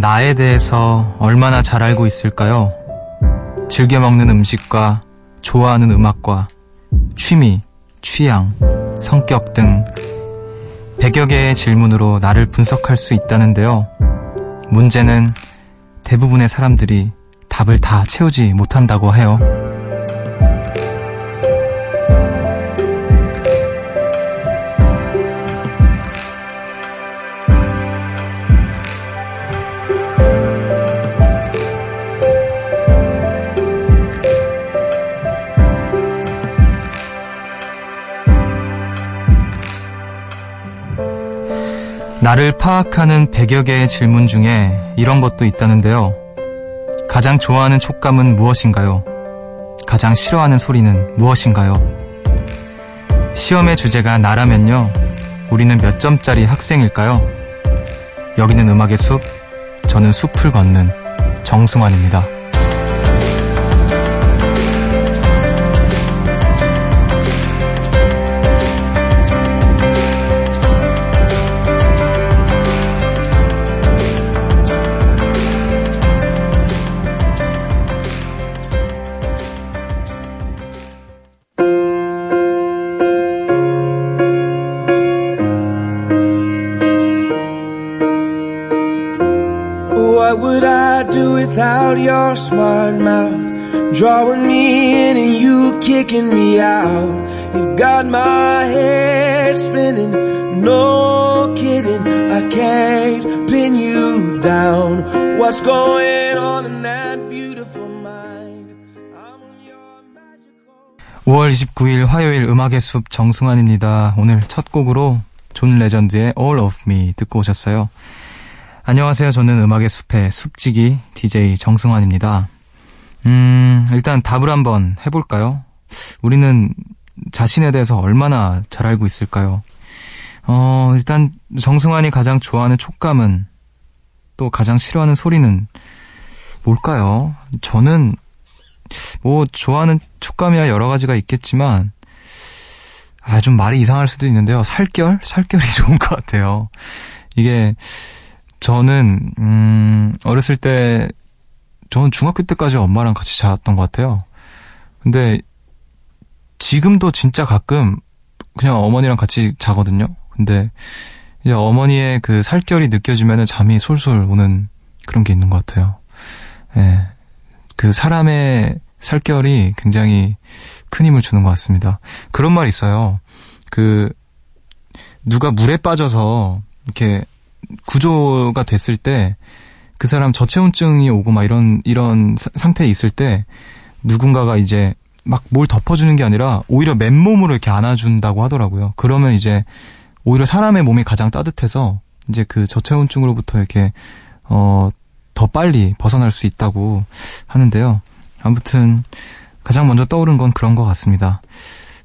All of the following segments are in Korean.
나에 대해서 얼마나 잘 알고 있을까요? 즐겨 먹는 음식과 좋아하는 음악과 취미, 취향, 성격 등 100여 개의 질문으로 나를 분석할 수 있다는데요. 문제는 대부분의 사람들이 답을 다 채우지 못한다고 해요. 나를 파악하는 100여 개의 질문 중에 이런 것도 있다는데요. 가장 좋아하는 촉감은 무엇인가요? 가장 싫어하는 소리는 무엇인가요? 시험의 주제가 나라면요. 우리는 몇 점짜리 학생일까요? 여기는 음악의 숲, 저는 숲을 걷는 정승환입니다. Your smart mouth? Drawing me in and you kicking me out. You got my head spinning, no kidding. I can't pin you down. What's going on in that beautiful mind? I'm on your magical. 5월 29일 화요일 음악의 숲 정승환입니다. 오늘 첫 곡으로 존 레전드의 All of Me 듣고 오셨어요. 안녕하세요. 저는 음악의 숲의 숲지기 DJ 정승환입니다. 음, 일단 답을 한번 해볼까요? 우리는 자신에 대해서 얼마나 잘 알고 있을까요? 어, 일단 정승환이 가장 좋아하는 촉감은 또 가장 싫어하는 소리는 뭘까요? 저는 뭐 좋아하는 촉감이야 여러 가지가 있겠지만 아, 좀 말이 이상할 수도 있는데요. 살결? 살결이 좋은 것 같아요. 이게 저는 음 어렸을 때 저는 중학교 때까지 엄마랑 같이 자았던 것 같아요. 근데 지금도 진짜 가끔 그냥 어머니랑 같이 자거든요. 근데 이제 어머니의 그 살결이 느껴지면 잠이 솔솔 오는 그런 게 있는 것 같아요. 예. 그 사람의 살결이 굉장히 큰 힘을 주는 것 같습니다. 그런 말 있어요. 그 누가 물에 빠져서 이렇게 구조가 됐을 때 그 사람 저체온증이 오고 막 이런 이런 사- 상태에 있을 때 누군가가 이제 막 뭘 덮어주는 게 아니라 오히려 맨몸으로 이렇게 안아준다고 하더라고요. 그러면 이제 오히려 사람의 몸이 가장 따뜻해서 이제 그 저체온증으로부터 이렇게 어 더 빨리 벗어날 수 있다고 하는데요. 아무튼 가장 먼저 떠오른 건 그런 것 같습니다.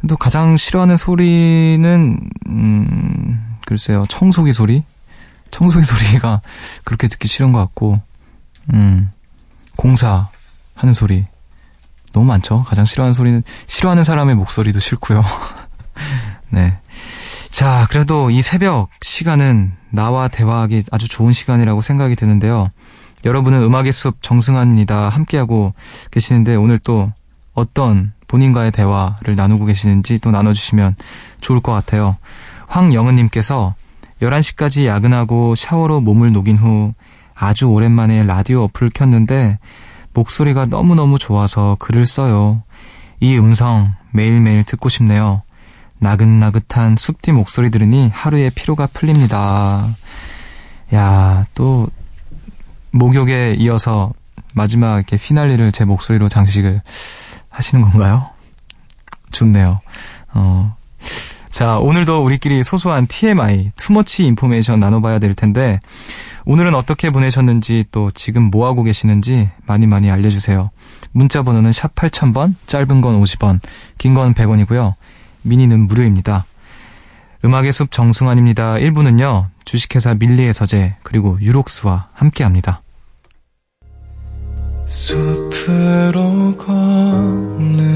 또 가장 싫어하는 소리는 음 글쎄요 청소기 소리 청소기 소리가 그렇게 듣기 싫은 것 같고 음 공사 하는 소리 너무 많죠 가장 싫어하는 소리는 싫어하는 사람의 목소리도 싫고요 네. 자, 그래도 이 새벽 시간은 나와 대화하기 아주 좋은 시간이라고 생각이 드는데요. 여러분은 음악의 숲 정승환입니다. 함께하고 계시는데 오늘 또 어떤 본인과의 대화를 나누고 계시는지 또 나눠주시면 좋을 것 같아요. 황영은님께서 11시까지 야근하고 샤워로 몸을 녹인 후 아주 오랜만에 라디오 어플을 켰는데 목소리가 너무너무 좋아서 글을 써요. 이 음성 매일매일 듣고 싶네요. 나긋나긋한 숲뒤 목소리 들으니 하루의 피로가 풀립니다. 야, 또 목욕에 이어서 마지막 이렇게 피날리를 제 목소리로 장식을 하시는 건가요? 좋네요. 어. 자, 오늘도 우리끼리 소소한 TMI, 투머치 인포메이션 나눠봐야 될 텐데, 오늘은 어떻게 보내셨는지 또 지금 뭐하고 계시는지 많이 많이 알려주세요. 문자 번호는 샵 8000번, 짧은 건 50원, 긴 건 100원이고요. 미니는 무료입니다. 음악의 숲 정승환입니다. 1부는요, 주식회사 밀리의 서재, 그리고 유록스와 함께 합니다. 숲으로 걷는다.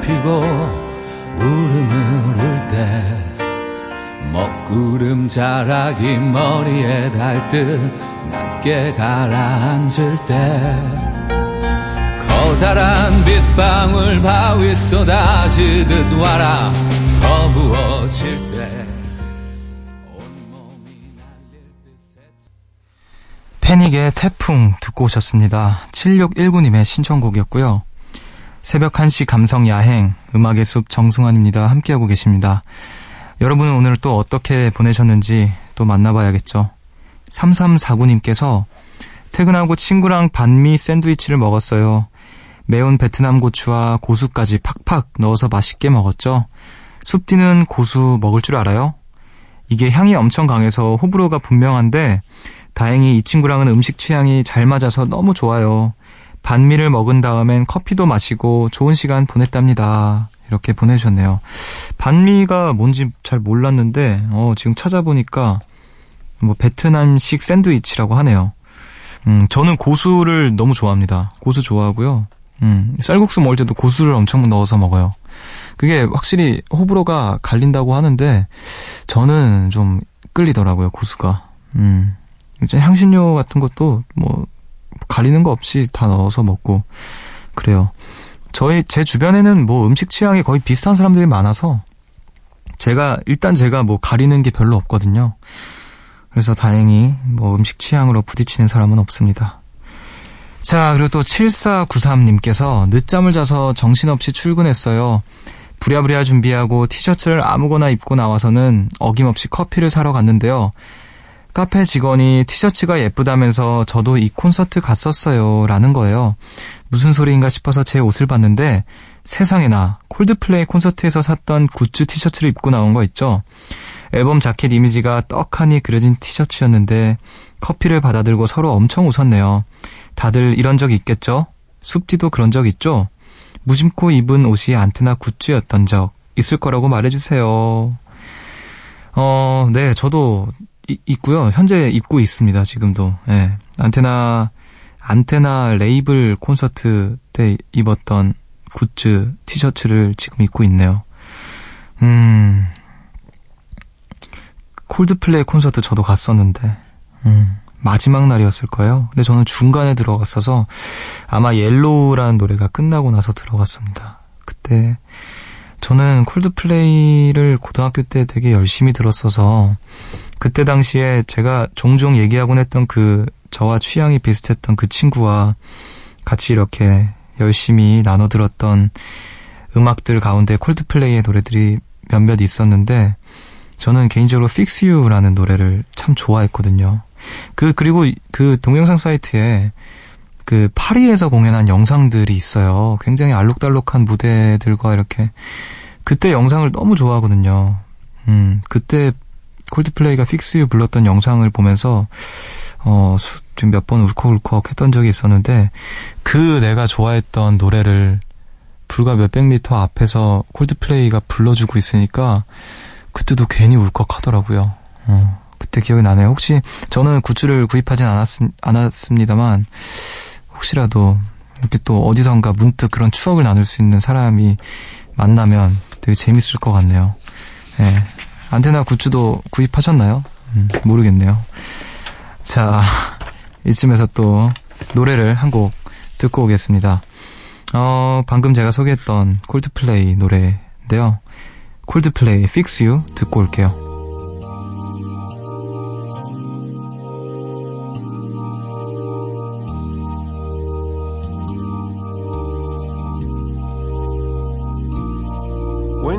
뒤덮이고 울음을 울 때 먹구름 자락이 머리에 닿듯 낮게 가라앉을 때 커다란 빗방울 바위 쏟아지듯 와라 거부어질 때 패닉의 태풍 듣고 오셨습니다. 7619님의 신청곡이었고요. 새벽 1시 감성 야행, 음악의 숲 정승환입니다. 함께하고 계십니다. 여러분은 오늘 또 어떻게 보내셨는지 또 만나봐야겠죠. 3349님께서 퇴근하고 친구랑 반미 샌드위치를 먹었어요. 매운 베트남 고추와 고수까지 팍팍 넣어서 맛있게 먹었죠. 숲디는 고수 먹을 줄 알아요? 이게 향이 엄청 강해서 호불호가 분명한데 다행히 이 친구랑은 음식 취향이 잘 맞아서 너무 좋아요. 반미를 먹은 다음엔 커피도 마시고 좋은 시간 보냈답니다. 이렇게 보내주셨네요. 반미가 뭔지 잘 몰랐는데, 어, 지금 찾아보니까, 뭐, 베트남식 샌드위치라고 하네요. 음, 저는 고수를 너무 좋아합니다. 고수 좋아하고요. 음, 쌀국수 먹을 때도 고수를 엄청 넣어서 먹어요. 그게 확실히 호불호가 갈린다고 하는데, 저는 좀 끌리더라고요, 고수가. 음. 이제 향신료 같은 것도 뭐 가리는 거 없이 다 넣어서 먹고 그래요. 저희 제 주변에는 뭐 음식 취향이 거의 비슷한 사람들이 많아서 제가 일단 제가 뭐 가리는 게 별로 없거든요. 그래서 다행히 뭐 음식 취향으로 부딪히는 사람은 없습니다. 자, 그리고 또 7493님께서 늦잠을 자서 정신없이 출근했어요. 부랴부랴 준비하고 티셔츠를 아무거나 입고 나와서는 어김없이 커피를 사러 갔는데요. 카페 직원이 티셔츠가 예쁘다면서 저도 이 콘서트 갔었어요. 라는 거예요. 무슨 소리인가 싶어서 제 옷을 봤는데 세상에나 콜드플레이 콘서트에서 샀던 굿즈 티셔츠를 입고 나온 거 있죠. 앨범 자켓 이미지가 떡하니 그려진 티셔츠였는데 커피를 받아들고 서로 엄청 웃었네요. 다들 이런 적 있겠죠? 숲디도 그런 적 있죠? 무심코 입은 옷이 안테나 굿즈였던 적 있을 거라고 말해주세요. 어, 네, 저도 이, 있고요. 현재 입고 있습니다. 지금도. 예. 안테나 안테나 레이블 콘서트 때 입었던 굿즈 티셔츠를 지금 입고 있네요. 음. 콜드플레이 콘서트 저도 갔었는데. 음. 마지막 날이었을 거예요. 근데 저는 중간에 들어갔어서 아마 Yellow라는 노래가 끝나고 나서 들어갔습니다. 그때 저는 콜드플레이를 고등학교 때 되게 열심히 들었어서 그때 당시에 제가 종종 얘기하곤 했던 그 저와 취향이 비슷했던 그 친구와 같이 이렇게 열심히 나눠 들었던 음악들 가운데 콜드플레이의 노래들이 몇몇 있었는데 저는 개인적으로 Fix You라는 노래를 참 좋아했거든요. 그 그리고 그 동영상 사이트에 그 파리에서 공연한 영상들이 있어요. 굉장히 알록달록한 무대들과 이렇게 그때 영상을 너무 좋아하거든요. 음, 그때 Coldplay가 Fix You 불렀던 영상을 보면서 어, 좀 몇 번 울컥울컥 했던 적이 있었는데 그 내가 좋아했던 노래를 불과 몇백 미터 앞에서 Coldplay가 불러주고 있으니까 그때도 괜히 울컥하더라고요. 어, 그때 기억이 나네요. 혹시 저는 goods를 구입하진 않았, 않았습니다만 혹시라도 이렇게 또 어디선가 문득 그런 추억을 나눌 수 있는 사람이 만나면 되게 재밌을 것 같네요. 네, 안테나 굿즈도 구입하셨나요? 음, 모르겠네요. 자, 이쯤에서 또 노래를 한 곡 듣고 오겠습니다. 어, 방금 제가 소개했던 콜드플레이 노래인데요. 콜드플레이 Fix You 듣고 올게요.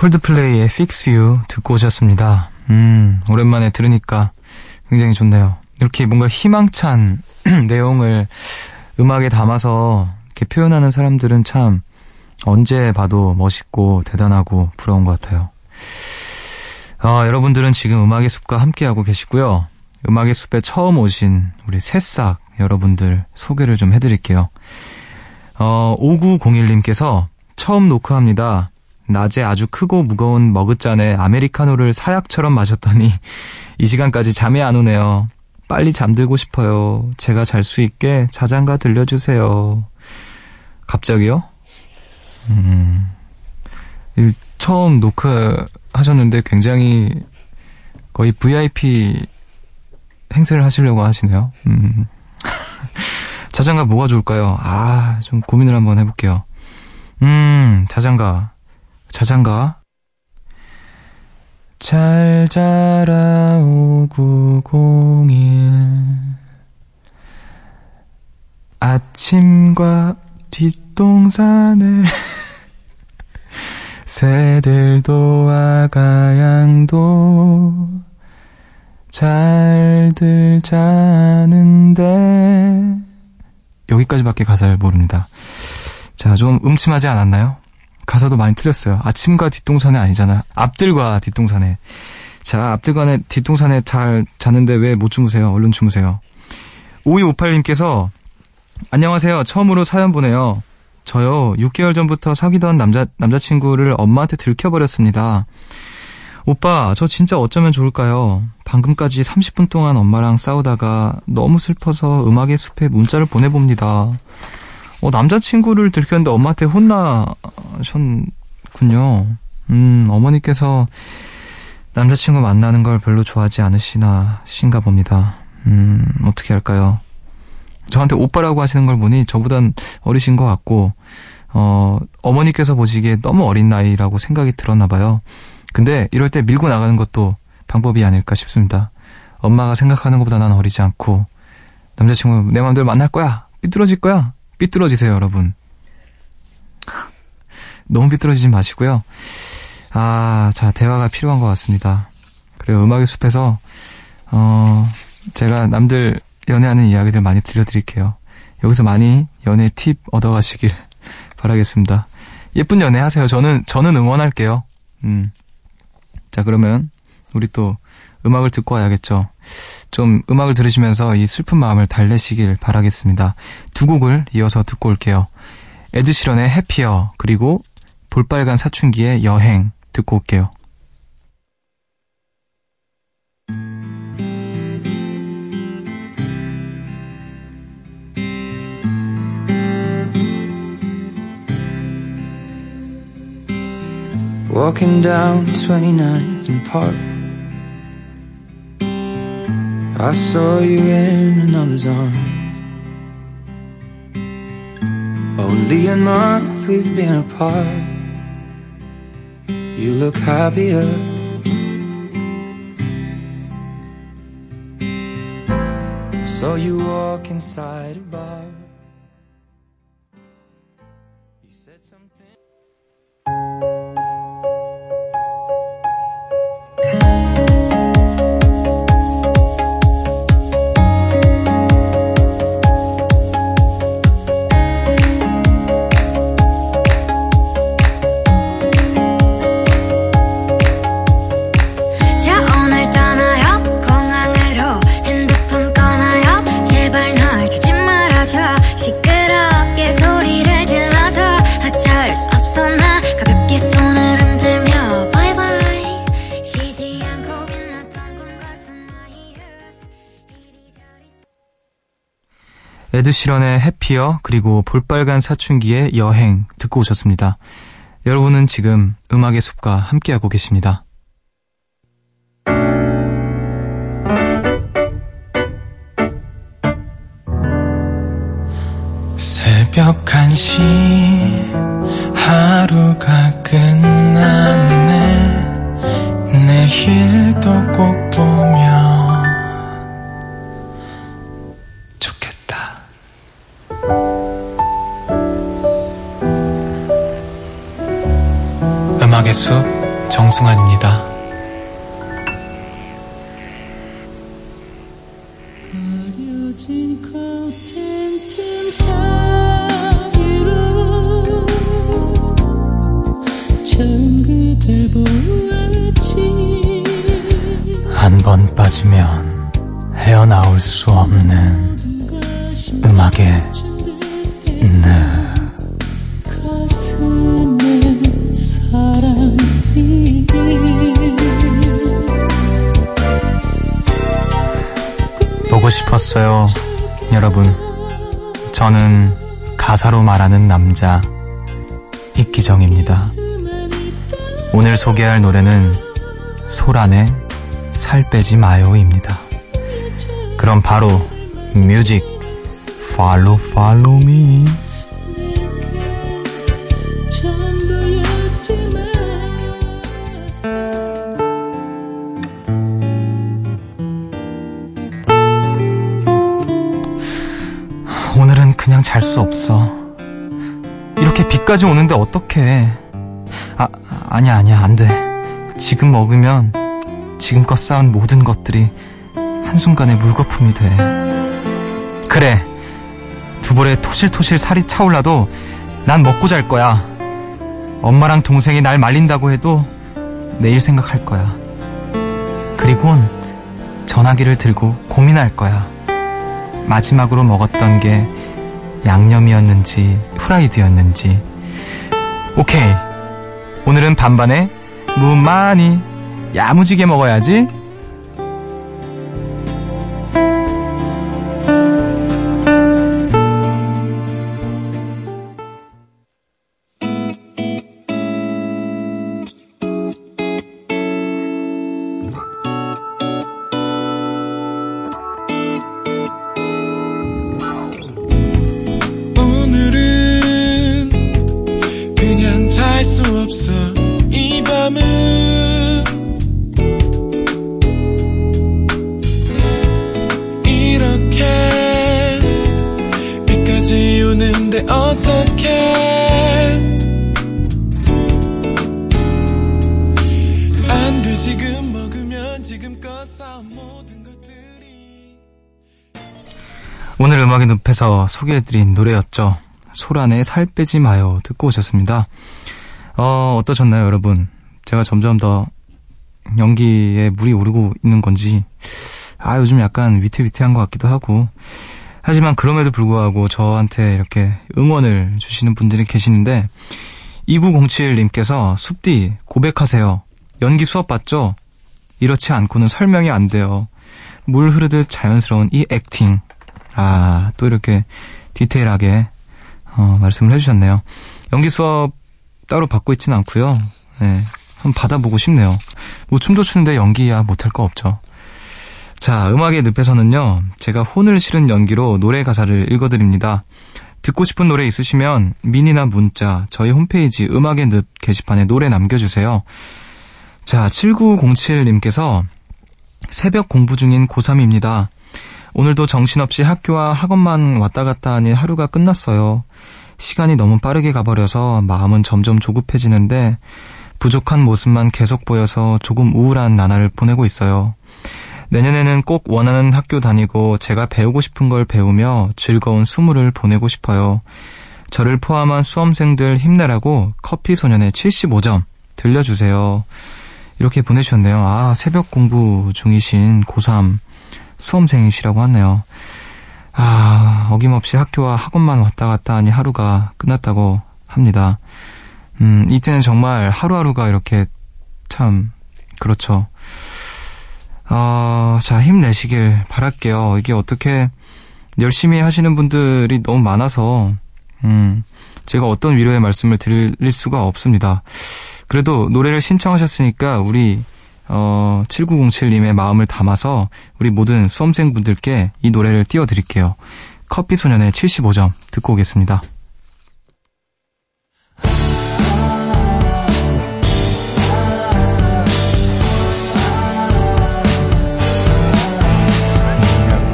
콜드플레이의 Fix You 듣고 오셨습니다. 음, 오랜만에 들으니까 굉장히 좋네요. 이렇게 뭔가 희망찬 내용을 음악에 담아서 이렇게 표현하는 사람들은 참 언제 봐도 멋있고 대단하고 부러운 것 같아요. 아, 여러분들은 지금 음악의 숲과 함께하고 계시고요. 음악의 숲에 처음 오신 우리 새싹 여러분들 소개를 좀 해드릴게요. 어, 5901님께서 처음 노크합니다. 낮에 아주 크고 무거운 머그잔에 아메리카노를 사약처럼 마셨더니 이 시간까지 잠이 안 오네요. 빨리 잠들고 싶어요. 제가 잘 수 있게 자장가 들려주세요. 갑자기요? 음, 이 처음 노크 하셨는데 굉장히 거의 VIP 행세를 하시려고 하시네요. 음. 자장가 뭐가 좋을까요? 아, 좀 고민을 한번 해볼게요. 음, 자장가. 자장가. 잘 자라 5901 아침과 뒷동산에 새들도 아가양도 잘들 자는데 여기까지밖에 가사를 모릅니다. 자, 좀 음침하지 않았나요? 가사도 많이 틀렸어요. 아침과 뒷동산에 아니잖아. 앞들과 뒷동산에. 자, 앞들과 뒷동산에 잘 자는데 왜 못 주무세요? 얼른 주무세요. 5258님께서 안녕하세요. 처음으로 사연 보내요. 저요, 6개월 전부터 사귀던 남자, 남자친구를 엄마한테 들켜버렸습니다. 오빠, 저 진짜 어쩌면 좋을까요? 방금까지 30분 동안 엄마랑 싸우다가 너무 슬퍼서 음악의 숲에 문자를 보내봅니다. 어, 남자친구를 들켰는데 엄마한테 혼나셨군요. 음, 어머니께서 남자친구 만나는 걸 별로 좋아하지 않으시나, 신가 봅니다. 음, 어떻게 할까요? 저한테 오빠라고 하시는 걸 보니 저보단 어리신 것 같고, 어, 어머니께서 보시기에 너무 어린 나이라고 생각이 들었나 봐요. 근데 이럴 때 밀고 나가는 것도 방법이 아닐까 싶습니다. 엄마가 생각하는 것보다 난 어리지 않고, 남자친구 내 마음대로 만날 거야! 삐뚤어질 거야! 삐뚤어지세요, 여러분. 너무 삐뚤어지지 마시고요. 아, 자, 대화가 필요한 것 같습니다. 그래요, 음악의 숲에서, 어, 제가 남들 연애하는 이야기들 많이 들려드릴게요. 여기서 많이 연애 팁 얻어가시길 바라겠습니다. 예쁜 연애 하세요. 저는, 저는 응원할게요. 음. 자, 그러면, 우리 또, 음악을 듣고 와야겠죠. 좀 음악을 들으시면서 이 슬픈 마음을 달래시길 바라겠습니다. 두 곡을 이어서 듣고 올게요. 에드시런의 해피어, 그리고 볼빨간 사춘기의 여행 듣고 올게요. Walking down 29th and Park I saw you in another's arms. Only a month we've been apart. You look happier. Saw you walk inside a bar 에드 시런의 해피어 그리고 볼빨간 사춘기의 여행 듣고 오셨습니다. 여러분은 지금 음악의 숲과 함께하고 계십니다. 새벽 1시 하루가 끝났네 내일도 꼭 보면 숲 정승환입니다. 한 번 빠지면 헤어나올 수 없는 여러분. 저는 가사로 말하는 남자, 이기정입니다. 오늘 소개할 노래는 소란의 살 빼지 마요입니다. 그럼 바로 뮤직 팔로 팔 그냥 잘 수 없어. 이렇게 비까지 오는데 어떡해. 아, 아니야, 아니야, 안 돼. 지금 먹으면 지금껏 쌓은 모든 것들이 한순간에 물거품이 돼. 그래. 두 볼에 토실토실 살이 차올라도 난 먹고 잘 거야. 엄마랑 동생이 날 말린다고 해도 내일 생각할 거야. 그리곤 전화기를 들고 고민할 거야. 마지막으로 먹었던 게 양념이었는지 후라이드였는지. 오케이. 오늘은 반반에 무 많이 야무지게 먹어야지. 늪에서 소개해드린 노래였죠. 소란의 살 빼지 마요 듣고 오셨습니다. 어, 어떠셨나요, 여러분? 제가 점점 더 연기에 물이 오르고 있는 건지, 아, 요즘 약간 위태위태한 것 같기도 하고, 하지만 그럼에도 불구하고 저한테 이렇게 응원을 주시는 분들이 계시는데, 2907님께서 숲디 고백하세요. 연기 수업 받죠? 이렇지 않고는 설명이 안 돼요. 물 흐르듯 자연스러운 이 액팅. 아, 또 이렇게 디테일하게 어, 말씀을 해주셨네요. 연기 수업 따로 받고 있지는 않고요. 네, 한번 받아보고 싶네요. 뭐 춤도 추는데 연기야 못할 거 없죠. 자, 음악의 늪에서는요. 제가 혼을 실은 연기로 노래 가사를 읽어드립니다. 듣고 싶은 노래 있으시면 미니나 문자 저희 홈페이지 음악의 늪 게시판에 노래 남겨주세요. 자, 7907님께서 새벽 공부 중인 고3입니다. 오늘도 정신없이 학교와 학원만 왔다 갔다 하니 하루가 끝났어요. 시간이 너무 빠르게 가버려서 마음은 점점 조급해지는데 부족한 모습만 계속 보여서 조금 우울한 나날을 보내고 있어요. 내년에는 꼭 원하는 학교 다니고 제가 배우고 싶은 걸 배우며 즐거운 수무를 보내고 싶어요. 저를 포함한 수험생들 힘내라고 커피 소년의 75점 들려주세요. 이렇게 보내주셨네요. 아, 새벽 공부 중이신 고3 수험생이시라고 하네요. 아, 어김없이 학교와 학원만 왔다 갔다 하니 하루가 끝났다고 합니다. 음, 이때는 정말 하루하루가 이렇게 참, 그렇죠. 어, 자, 힘내시길 바랄게요. 이게 어떻게 열심히 하시는 분들이 너무 많아서, 음, 제가 어떤 위로의 말씀을 드릴 수가 없습니다. 그래도 노래를 신청하셨으니까 우리 어, 7907님의 마음을 담아서 우리 모든 수험생분들께 이 노래를 띄워드릴게요. 커피소년의 75점 듣고 오겠습니다.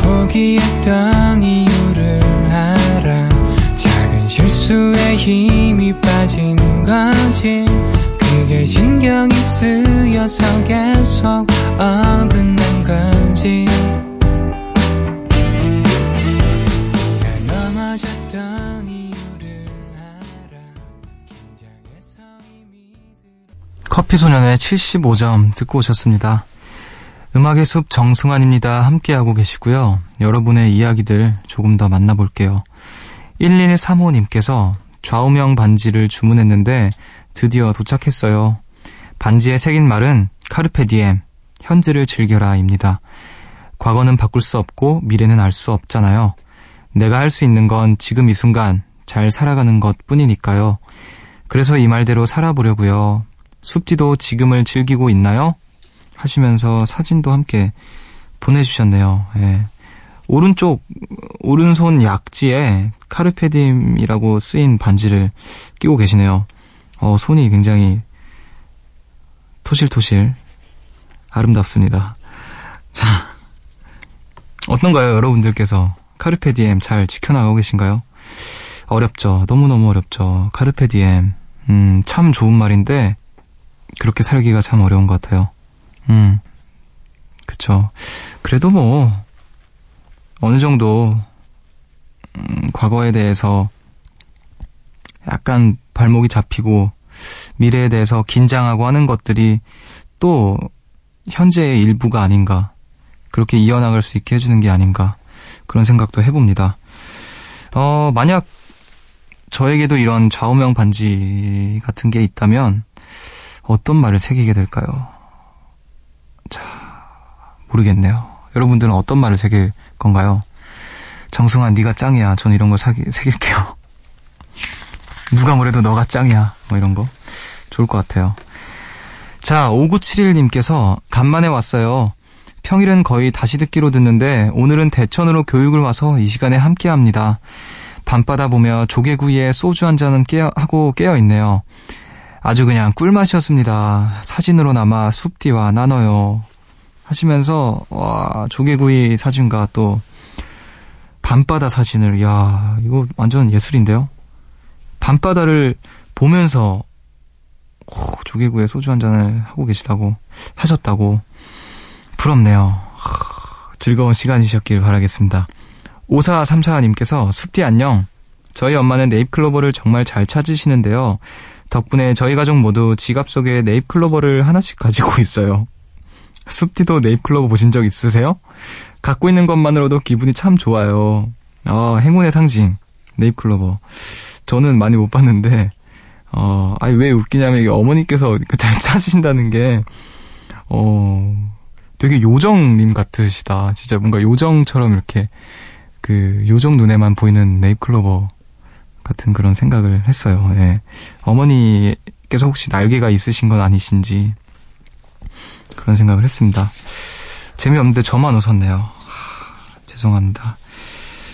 포기했던 이유를 알아 작은 실수에 힘이 빠진 거지 그게 신경이 쓰여서 계속 어긋난 건지 커피소년의 75점 듣고 오셨습니다. 음악의 숲 정승환입니다. 함께하고 계시고요. 여러분의 이야기들 조금 더 만나볼게요. 1135님께서 좌우명 반지를 주문했는데 드디어 도착했어요. 반지에 새긴 말은 카르페디엠, 현재를 즐겨라입니다. 과거는 바꿀 수 없고 미래는 알 수 없잖아요. 내가 할 수 있는 건 지금 이 순간 잘 살아가는 것 뿐이니까요. 그래서 이 말대로 살아보려고요. 숲지도 지금을 즐기고 있나요? 하시면서 사진도 함께 보내주셨네요. 예. 오른쪽, 오른손 약지에 카르페딤이라고 쓰인 반지를 끼고 계시네요. 어, 손이 굉장히 토실토실 아름답습니다. 자, 어떤가요? 여러분들께서 카르페 디엠 잘 지켜나가고 계신가요? 어렵죠. 너무너무 어렵죠. 카르페 디엠. 음, 참 좋은 말인데, 그렇게 살기가 참 어려운 것 같아요. 음, 그쵸. 그래도 뭐, 어느 정도, 음, 과거에 대해서 약간 발목이 잡히고, 미래에 대해서 긴장하고 하는 것들이 또 현재의 일부가 아닌가. 그렇게 이어나갈 수 있게 해주는 게 아닌가. 그런 생각도 해봅니다. 어, 만약 저에게도 이런 좌우명 반지 같은 게 있다면 어떤 말을 새기게 될까요? 자, 모르겠네요. 여러분들은 어떤 말을 새길 건가요? 정승환 네가 짱이야. 전 이런 걸 사기, 새길게요. 누가 뭐래도 너가 짱이야. 뭐 이런 거. 좋을 것 같아요. 자, 5971님께서 간만에 왔어요. 평일은 거의 다시 듣기로 듣는데 오늘은 대천으로 교육을 와서 이 시간에 함께 합니다. 밤바다 보며 조개구이에 소주 한 잔은 깨어, 하고 깨어 있네요. 아주 그냥 꿀맛이었습니다. 사진으로나마 숲디와 나눠요. 하시면서 와 조개구이 사진과 또 밤바다 사진을 야 이거 완전 예술인데요. 밤바다를 보면서 오, 조개구이에 소주 한 잔을 하고 계시다고 하셨다고 부럽네요. 즐거운 시간이셨길 바라겠습니다. 5434님께서 숲디 안녕. 저희 엄마는 네잎클로버를 정말 잘 찾으시는데요. 덕분에 저희 가족 모두 지갑 속에 네잎클로버를 하나씩 가지고 있어요. 숲디도 네잎클로버 보신 적 있으세요? 갖고 있는 것만으로도 기분이 참 좋아요. 어, 행운의 상징, 네잎클로버. 저는 많이 못 봤는데, 어, 아니, 왜 웃기냐면, 이게 어머니께서 잘 찾으신다는 게, 어, 되게 요정님 같으시다. 진짜 뭔가 요정처럼 이렇게, 그, 요정 눈에만 보이는 네잎클로버 같은 그런 생각을 했어요. 예. 어머니께서 혹시 날개가 있으신 건 아니신지, 그런 생각을 했습니다. 재미없는데 저만 웃었네요. 하, 죄송합니다.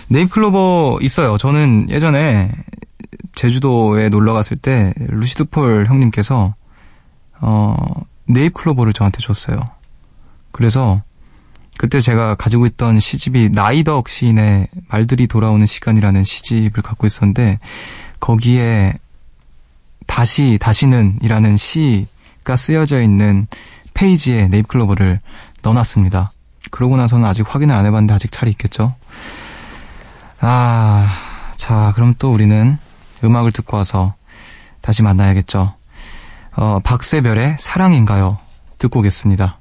네잎클로버 있어요. 저는 예전에 제주도에 놀러 갔을 때 루시드 폴 형님께서 어 네잎 클로버를 저한테 줬어요. 그래서 그때 제가 가지고 있던 시집이 나이덕 시인의 말들이 돌아오는 시간이라는 시집을 갖고 있었는데 거기에 다시 다시는이라는 시가 쓰여져 있는 페이지에 네잎클로버를 넣어놨습니다. 그러고 나서는 아직 확인을 안 해봤는데 아직 잘 있겠죠? 아, 자, 그럼 또 우리는 음악을 듣고 와서 다시 만나야겠죠. 어, 박세별의 사랑인가요? 듣고 오겠습니다.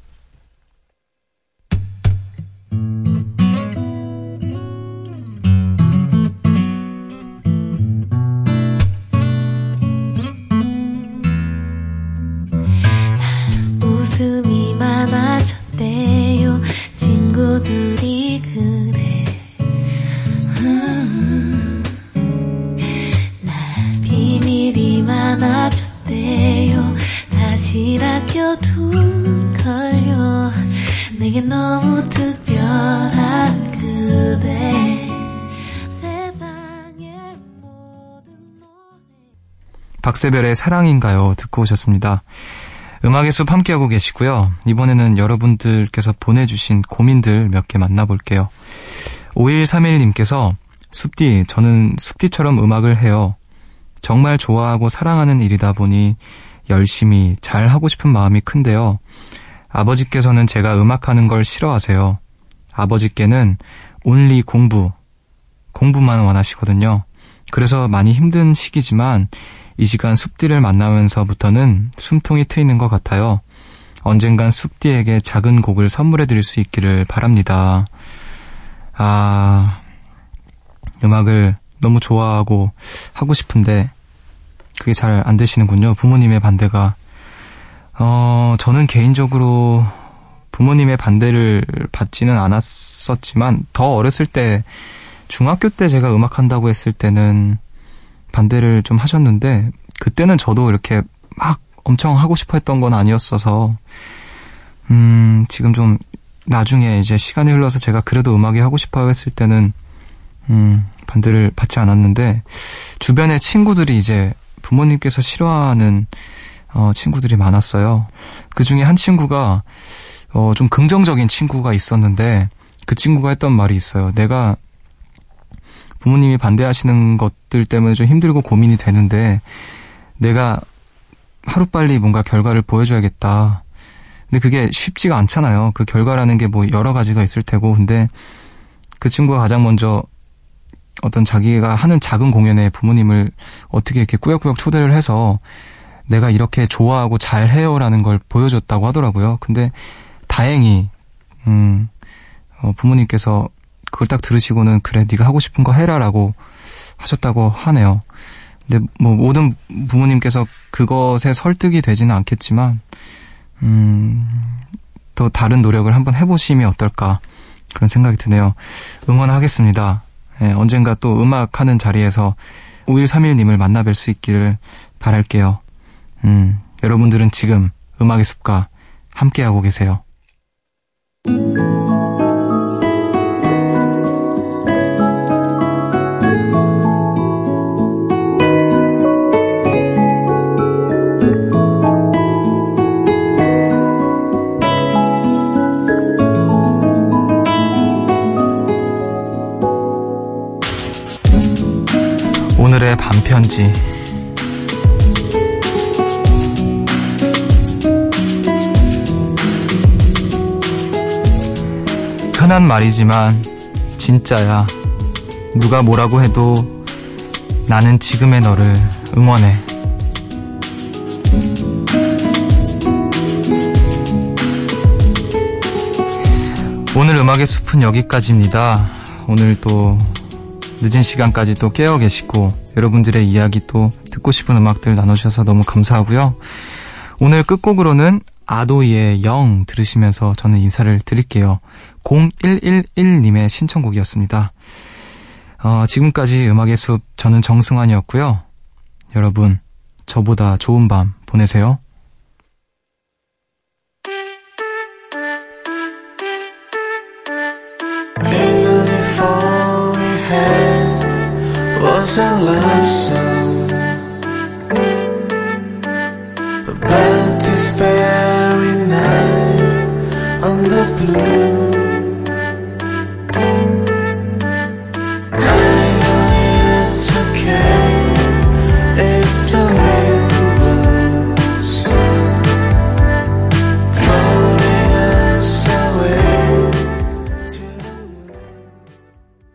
박세별의 사랑인가요? 듣고 오셨습니다. 음악의 숲 함께하고 계시고요. 이번에는 여러분들께서 보내주신 고민들 몇 개 만나볼게요. 5131님께서 숲디, 저는 숲디처럼 음악을 해요. 정말 좋아하고 사랑하는 일이다 보니 열심히 잘 하고 싶은 마음이 큰데요. 아버지께서는 제가 음악하는 걸 싫어하세요. 아버지께는 온리 공부, 공부만 원하시거든요. 그래서 많이 힘든 시기지만 이 시간 숲디를 만나면서부터는 숨통이 트이는 것 같아요. 언젠간 숲디에게 작은 곡을 선물해 드릴 수 있기를 바랍니다. 아, 음악을 너무 좋아하고 하고 싶은데 그게 잘 안 되시는군요. 부모님의 반대가. 어, 저는 개인적으로 부모님의 반대를 받지는 않았었지만 더 어렸을 때 중학교 때 제가 음악 한다고 했을 때는 반대를 좀 하셨는데 그때는 저도 이렇게 막 엄청 하고 싶어 했던 건 아니었어서 음, 지금 좀 나중에 이제 시간이 흘러서 제가 그래도 음악이 하고 싶어 했을 때는 음, 반대를 받지 않았는데 주변에 친구들이 이제 부모님께서 싫어하는 어, 친구들이 많았어요. 그 중에 한 친구가 어, 좀 긍정적인 친구가 있었는데 그 친구가 했던 말이 있어요. 내가 부모님이 반대하시는 것들 때문에 좀 힘들고 고민이 되는데 내가 하루빨리 뭔가 결과를 보여줘야겠다. 근데 그게 쉽지가 않잖아요. 그 결과라는 게 뭐 여러 가지가 있을 테고. 근데 그 친구가 가장 먼저 어떤 자기가 하는 작은 공연에 부모님을 어떻게 이렇게 꾸역꾸역 초대를 해서 내가 이렇게 좋아하고 잘해요라는 걸 보여줬다고 하더라고요. 근데 다행히 음, 어, 부모님께서 그걸 딱 들으시고는 그래 네가 하고 싶은 거 해라라고 하셨다고 하네요. 근데 뭐 모든 부모님께서 그것에 설득이 되지는 않겠지만 음, 또 다른 노력을 한번 해보시면 어떨까 그런 생각이 드네요. 응원하겠습니다. 예, 언젠가 또 음악하는 자리에서 5131님을 만나 뵐 수 있기를 바랄게요. 음, 여러분들은 지금 음악의 숲과 함께하고 계세요. 반편지. 흔한 말이지만 진짜야. 누가 뭐라고 해도 나는 지금의 너를 응원해. 오늘 음악의 숲은 여기까지입니다. 오늘 또 늦은 시간까지 또 깨어 계시고 여러분들의 이야기 또 듣고 싶은 음악들 나눠주셔서 너무 감사하고요. 오늘 끝곡으로는 아도이의 영 들으시면서 저는 인사를 드릴게요. 0111님의 신청곡이었습니다. 어, 지금까지 음악의 숲 저는 정승환이었고요. 여러분 저보다 좋은 밤 보내세요. Was a love song But this very night on the blue